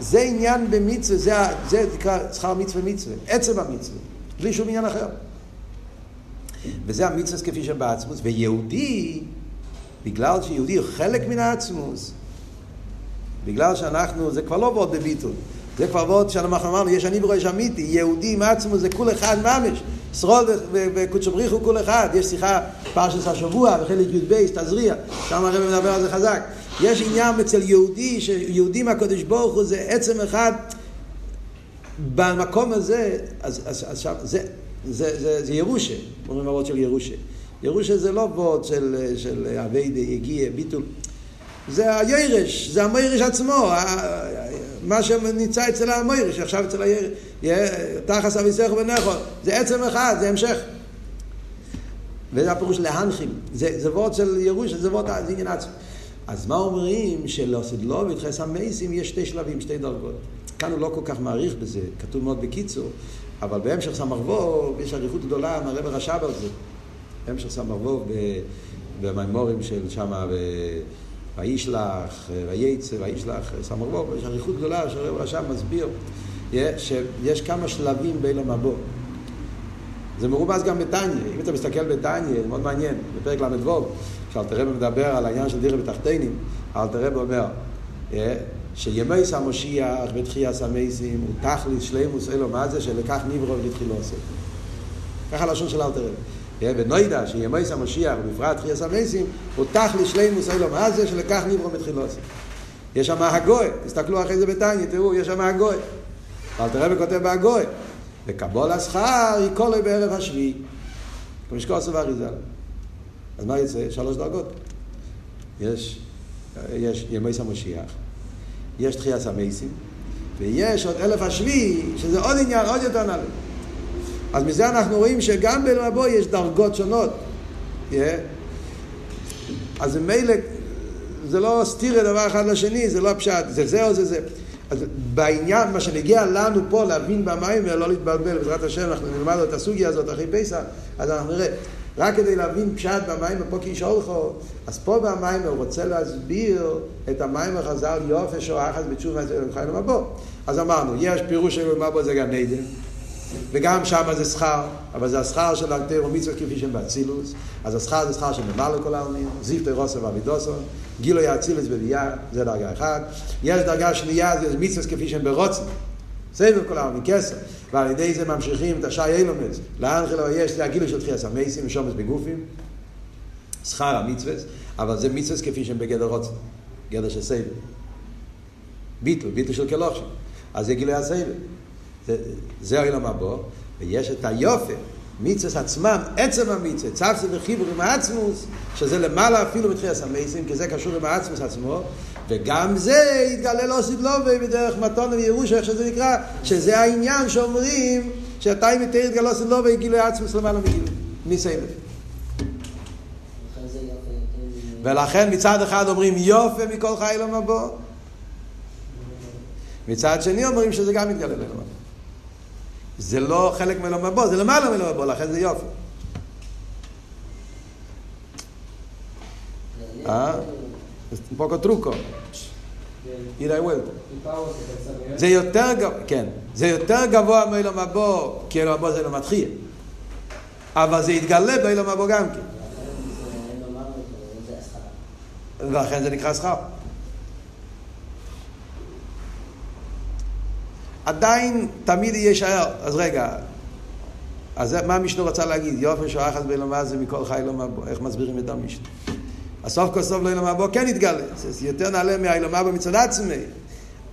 זה עניין במצווה, זה, זה נקרא שכר מצווה מצווה, עצם המצווה, בלי שום עניין אחר. וזה המצווה כפי שבעצמוס, ויהודי, בגלל שיהודי הוא חלק מן העצמוס, בגלל שאנחנו, זה כבר לא ועוד בביטול, זה כבר ועוד שאנחנו אמרנו, יש אני בראש אמיתי, יהודי עם עצמוס זה כול אחד ממש, שרול וקודשו בריך הוא כול אחד, יש שיחה פרשת השבוע בחלק י"ב, תזריע, שם הרב מדבר על זה חזק. יש עניין אצל יהודי, שיהודי מהקודש ברוך הוא זה עצם אחד, במקום הזה, אז, אז, אז שם, זה, זה, זה, זה ירושה, אומרים הוורד של ירושה. ירושה זה לא וורד של, של אביידה, יגיע, ביטול. זה הירש, זה המוירש עצמו, מה שנמצא אצל המוירש, עכשיו אצל הירש, תחס אביסך ונכו, זה עצם אחד, זה המשך. וזה הפירוש להנחים, זה, זה וורד של ירוש, זה וורד, זה עניין עצמו. אז מה אומרים שלסדלוביד חס המייסים יש שתי שלבים, שתי דרגות. כאן הוא לא כל כך מעריך בזה, כתוב מאוד בקיצור, אבל בהמשך סמ"ר יש אריכות גדולה מהרב רש"ב על זה. בהמשך סמ"ר במימורים של שמה, וישלח, וייצא, וישלח, סמ"ר יש אריכות גדולה שהרב רש"ב מסביר שיש כמה שלבים באילם הבא. זה מרומז גם בתניא, אם אתה מסתכל בתניא, זה מאוד מעניין, בפרק ל"ו, כשאלתרבה מדבר על העניין של דירה בתחתינים, אלתרבה אומר שימי המשיח ותחייס המייסים הוא תכלית שלימוס אלו מה זה שלקח נברו ולתחילו עושה. ככה הלשון של אלתרבה. ונוידע שימי המשיח ובפרט תחייס המייסים הוא תכלית שלימוס אלו מה זה שלקח נברו עושה. יש שם הגוי, תסתכלו אחרי זה בתניא, תראו, יש שם הגוי. אלתרבה כותב בהגוי. וקבול השכר כל בערב השביעי. כמו שקוסו ואריזל. אז מה יצא? שלוש דרגות. יש, יש ימי המשיח, יש תחיית המייסים, ויש עוד אלף השביעי, שזה עוד עניין, עוד יותר נעלה. אז מזה אנחנו רואים שגם בלבוא יש דרגות שונות. Yeah. אז מילא, זה לא סתיר דבר אחד לשני, זה לא פשט, זה זה או זה זה. אז בעניין, מה שנגיע לנו פה להבין במים ולא להתבלבל, בעזרת השם אנחנו נלמד את הסוגיה הזאת אחרי פסח, אז אנחנו נראה. רק כדי להבין פשט במים פה כי שולחו, אז פה במים הוא רוצה להסביר את המים החז"ל יופי שעה אחת בתשובה זה לחיים המבוא. אז אמרנו, יש פירוש של מבוא זה גן עדן, וגם שם זה שכר, אבל זה השכר של אלתר ומצוות כפי שהם באצילוס, אז השכר זה שכר שממלא לכל העלמין, זיו תרוסו ואבידוסו, גילו יאצילוס בביאה, זה דרגה אחת. יש דרגה שנייה, זה מצוות כפי שהם ברוצן, סבב כל העולם מכסר, ועל ידי זה ממשיכים את השי אילומס, לאנחל יש, זה הגילוי של תחייה סמייסים ושומס בגופים, שכר המצווה, אבל זה מצווה כפי שהם בגדר רוצן, גדר של סבב. ביטל, ביטל של כלוכשי. אז זה גילוי הסבב. זה, העולם הבא, ויש את היופי, מצווה עצמם, עצם המצווה, צפסי וחיבור עם העצמוס, שזה למעלה אפילו מתחייה המייסים, כי זה קשור עם העצמוס עצמו, וגם זה יתגלה לא סידלובי בדרך מתון וירושה, איך שזה נקרא, שזה העניין שאומרים שאתה אם יתר יתגלה סידלובי גילוי עצמוס למעלה מגילוי, מסבב. ולכן מצד אחד אומרים יופי מכל חי לא מבוא, מצד שני אומרים שזה גם מתגלה לעולם זה לא חלק מעולם הבא, זה למעלה מעולם הבא, לכן זה יופי. אה? un poco truco. y vuelta. זה יותר גבוה, כן, זה יותר גבוה מעולם הבא, כי עולם הבא זה לא מתחיל. אבל זה יתגלה בעולם הבא גם כן. ולכן זה נקרא שכר. עדיין תמיד יהיה שער. אז רגע, אז מה המשנה רוצה להגיד? יופי שואחת באילומה זה מכל חי לא מבוא. איך מסבירים את המשנה? הסוף כל סוף לא אילומה בו כן יתגלה. זה יותר נעלה מהאילומה בו מצד עצמי.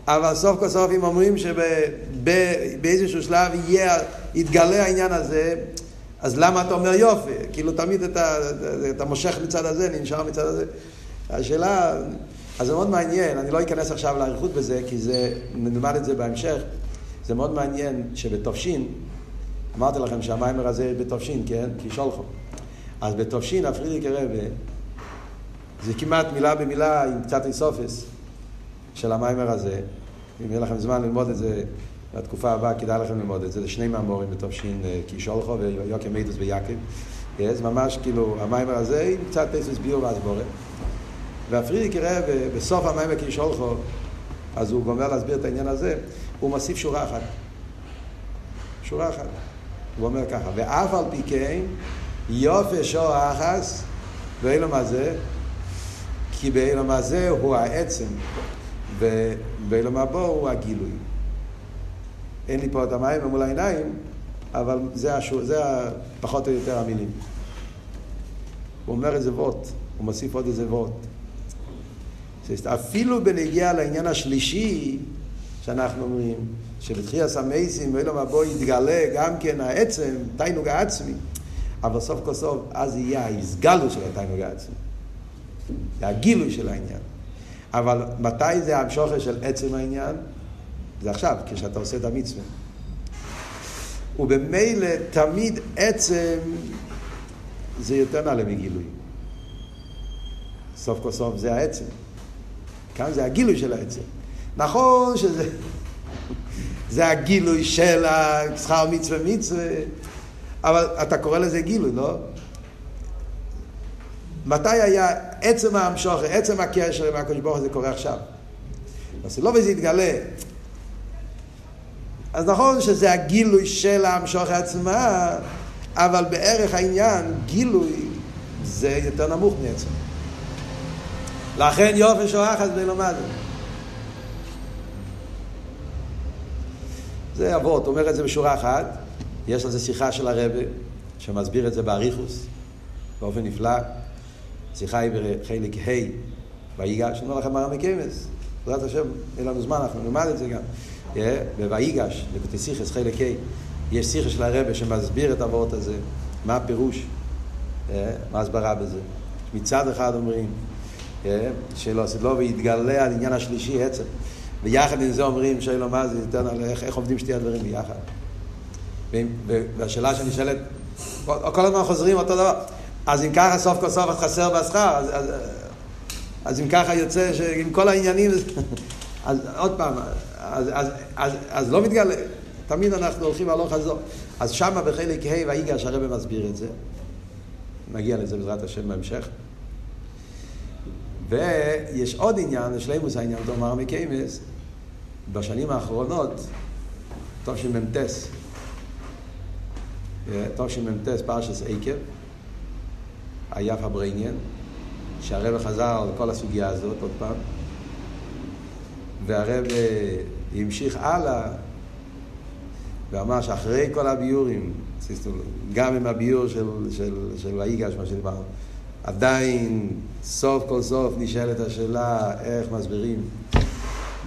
אבל סוף כל סוף אם אומרים שבאיזשהו שלב יהיה, יתגלה העניין הזה, אז למה אתה אומר יופי? כאילו תמיד אתה, אתה מושך מצד הזה, ננשאר מצד הזה. השאלה, אז זה מאוד מעניין, אני לא אכנס עכשיו לאריכות בזה, כי זה, נלמד את זה בהמשך. זה מאוד מעניין שבתופשין, אמרתי לכם שהמיימר הזה בתופשין, כן? כי שולחו. אז בתופשין, הפרידיק הרבה, זה כמעט מילה במילה עם קצת איסופס של המיימר הזה. אם יהיה לכם זמן ללמוד את זה בתקופה הבאה, כדאי לכם ללמוד את זה. זה שני מאמורים בתופשין, כי שולחו ויוקם מידוס ויעקב. זה ממש כאילו, המיימר הזה עם קצת איסוס ביור והסבורת. והפרידיק יראה בסוף המיימר כי שולחו, אז הוא גומר להסביר את העניין הזה, הוא מוסיף שורה אחת. שורה אחת. הוא אומר ככה, ואף על פי כן, יופי שור אחס, ואילו מה זה? כי באילו מה זה הוא העצם, ובאילו מה בו הוא הגילוי. אין לי פה את המים מול העיניים, אבל זה, השור, זה פחות או יותר המילים. הוא אומר איזה וורט, הוא מוסיף עוד איזה וורט. אפילו בנגיעה לעניין השלישי, שאנחנו אומרים, שבתחייה המייסים ואילו מבוא יתגלה גם כן העצם, תיינוג העצמי, אבל סוף כל סוף אז יהיה ההסגלו של התיינוג העצמי. זה הגילוי של העניין. אבל מתי זה המשוכר של עצם העניין? זה עכשיו, כשאתה עושה את המצווה. ובמילא תמיד עצם זה יותר נעלה מגילוי. סוף כל סוף זה העצם. כאן זה הגילוי של העצם. נכון שזה זה הגילוי של שכר מצווה מצווה, אבל אתה קורא לזה גילוי, לא? מתי היה עצם ההמשוך, עצם הקשר עם הקדוש ברוך זה קורה עכשיו? אז לא וזה יתגלה. אז נכון שזה הגילוי של ההמשוך עצמה, אבל בערך העניין, גילוי, זה יותר נמוך מעצם. לכן יופי שואחת ולומד. זה אבות, אומר את זה בשורה אחת, יש על זה שיחה של הרבה, שמסביר את זה באריכוס, באופן נפלא. שיחה היא בחלק ה' ויגש, אני אומר לכם מה מקיימס, בעזרת השם, אין לנו זמן, אנחנו נלמד את זה גם. בויגש, בקוטסיכס חלק ה', יש שיחה של הרבה שמסביר את הוורט הזה, מה הפירוש, מה ההסברה בזה. מצד אחד אומרים, שלא סדלו ויתגלה על עניין השלישי עצם. ויחד עם זה אומרים שאלו מה זה איך, איך עובדים שתי הדברים ביחד. והשאלה שנשאלת, כל הזמן חוזרים אותו דבר. אז אם ככה סוף כל סוף את חסר בשכר, אז, אז, אז אם ככה יוצא שעם כל העניינים, [LAUGHS] אז עוד פעם, אז, אז, אז, אז לא מתגלה, תמיד אנחנו הולכים הלוך חזור. אז שמה בחלק ה' ויגש הרב מסביר את זה, נגיע לזה בעזרת השם בהמשך. ויש עוד עניין, לשלימוס העניין, תאמר מקיימס, בשנים האחרונות, טוב שמ"טס, טוב שמ"טס פרשס עקב, היה פברניאן, שהרבא חזר על כל הסוגיה הזאת עוד פעם, והרבא המשיך הלאה ואמר שאחרי כל הביורים, גם עם הביור של, של, של ויגש, מה שדיברנו, עדיין סוף כל סוף נשאלת השאלה איך מסבירים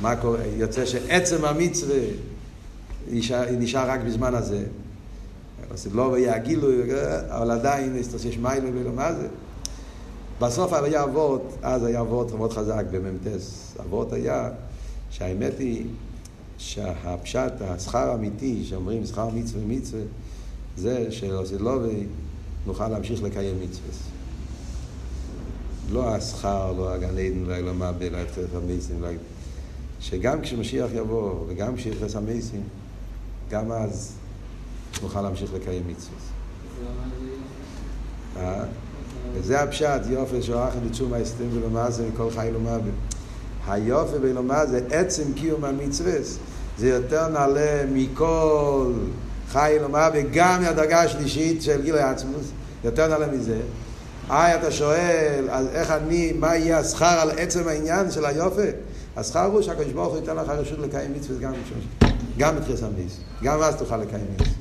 מה קורה, יוצא שעצם המצווה נשאר, נשאר רק בזמן הזה. אז לא היה גילוי, אבל עדיין יש מיילה ולא מה זה. בסוף היה אבות, אז היה אבות מאוד חזק במ"טס. אבות היה שהאמת היא שהפשט, השכר האמיתי, שאומרים שכר מצווה מצווה, זה שלוסילובי נוכל להמשיך לקיים מצווה. לא השכר, לא הגן עדן, לא הגלמה, אלא את חלק המייסים. שגם כשמשיח יבוא וגם כשיחס המייסים, גם אז נוכל להמשיך לקיים מצווה. אה? וזה הפשט, יופי שואחן לתשום ההסתרים ולמעשה מכל חי ומוות. היופי ולומר זה עצם קיום המצווה. זה יותר נעלה מכל חי ולומר וגם מהדרגה השלישית של גיל העצמוס. יותר נעלה מזה. היי, אתה שואל, אז איך אני, מה יהיה השכר על עצם העניין של היופי? השכר הוא שהקדוש ברוך הוא ייתן לך רשות לקיים מצווה גם גם בתחיס המייס. גם אז תוכל לקיים מצווה.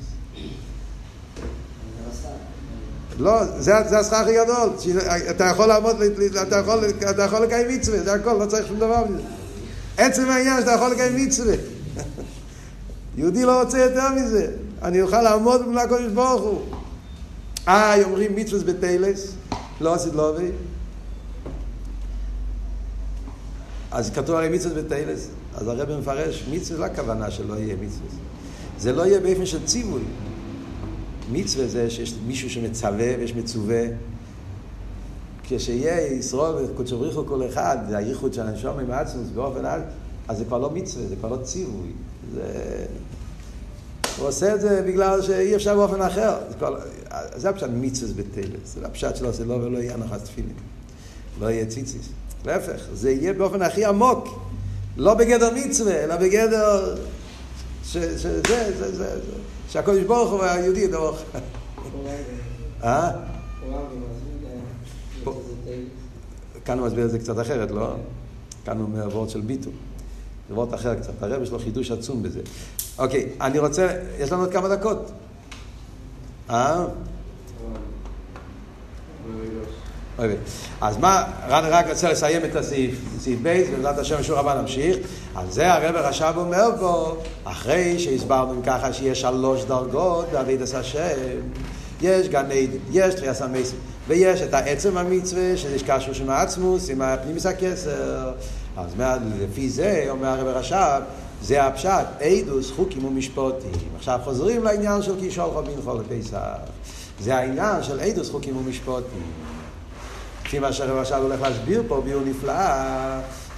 לא, זה, השכר הכי גדול. אתה יכול לעמוד, אתה יכול, אתה יכול לקיים מצווה, זה הכל, לא צריך שום דבר. עצם העניין שאתה יכול לקיים מצווה. [LAUGHS] יהודי לא רוצה יותר מזה. אני אוכל לעמוד במלוא הקודש ברוך הוא. אה, אומרים מצווה בטיילס, לא עשית לא אז כתוב הרי מצווה בטיילס, אז הרב מפרש, מצווה לא הכוונה שלא יהיה מצווה. זה לא יהיה באופן של ציווי. מצווה זה שיש מישהו שמצווה ויש מצווה. כשיהיה ישרוד וקודש בריחו כל אחד, זה הייחוד של הנשום עם עצמוס באופן עד, אז זה כבר לא מצווה, זה כבר לא ציווי. זה... הוא עושה את זה בגלל שאי אפשר באופן אחר. זה, כבר... זה הפשט מצווה בטלס, זה הפשט שלו, זה לא ולא יהיה הנחת תפילין. לא יהיה ציציס. להפך, זה יהיה באופן הכי עמוק. לא בגדר מצווה, אלא בגדר... שזה, זה, זה, זה. שהקודש ברוך הוא היהודי ידורך. אה? כאן הוא מסביר את זה קצת אחרת, לא? כאן הוא אומר של ביטול. זה אחר קצת. הרב יש לו חידוש עצום בזה. אוקיי, אני רוצה, יש לנו עוד כמה דקות. אה? אז מה, רן רק רוצה לסיים את הסעיף, סעיף ב', ובעזרת השם שוב הבא נמשיך. על זה הרב הרש"ב אומר פה, אחרי שהסברנו ככה שיש שלוש דרגות בעבידת השם, יש גן עדן, יש תחיית המסים, ויש את העצם המצווה, שיש קשור שם העצמוס, עם הפנימיס הכסר. אז לפי זה, אומר הרב הרש"ב, זה הפשט, עדוס, חוקים ומשפוטים. עכשיו חוזרים לעניין של קישול חובין חול לפסח. זה העניין של עדוס, חוקים ומשפוטים. לפי מה שהרב עכשיו הולך להסביר פה, ביור נפלא,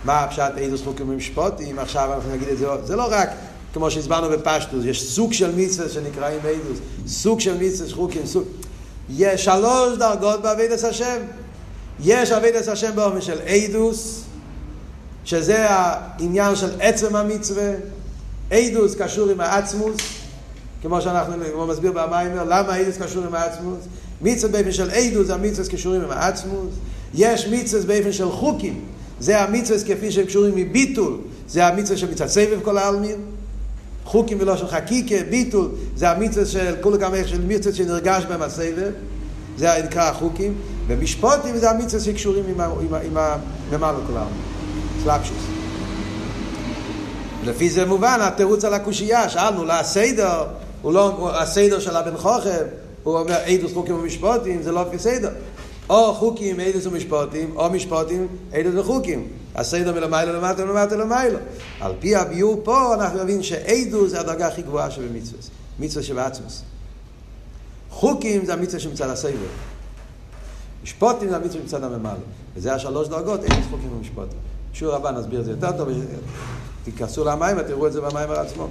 מה הפשט עדוס חוקים ומשפוטים, עכשיו אנחנו נגיד את זה, זה לא רק כמו שהסברנו בפשטוס, יש סוג של מצווה שנקראים עדוס, סוג של מצווה, חוקים, סוג. יש שלוש דרגות בעבידת השם. יש עבידת השם באופן של עדוס, שזה העניין של עצם המצווה, עדוס קשור עם העצמוס, כמו שאנחנו, כמו מסביר במיימר, למה עדוס קשור עם העצמוס? מצווה באופן של עדות זה המצווה קשורים עם העצמוס. יש מצווה באופן של חוקים, זה המצווה כפי שהם קשורים מביטול, זה המצווה של מצווה סבב כל העלמין. חוקים ולא של חקיקה, ביטול, זה המצווה של כל כמה של מצווה שנרגש בהם הסבב, זה נקרא החוקים, ומשפוטים זה המצווה שקשורים עם, עם, עם הממלא כל העלמין, סלאפשוס. לפי זה מובן התירוץ על הקושייה, שאלנו, הסדר, הוא לא הסדר של הבן חוכם, הוא אומר עדוס חוקים ומשפוטים, זה לא לפי סדר. או חוקים, עדוס ומשפוטים, או משפוטים, עדוס וחוקים. הסדר מלמעלה למטה ולמטה למעלה. על פי הביור פה אנחנו מבין שעדוס זה הדרגה הכי גבוהה שבמצווה. מצווה שבעצמוס. חוקים זה המצווה שמצד הסדר. משפוטים זה המצווה שמצד הממלא. וזה השלוש דרגות, עדוס חוקים ומשפוטים. שיעור הבא נסביר את זה יותר טוב. תיכנסו למים ותראו את זה במים עצמו.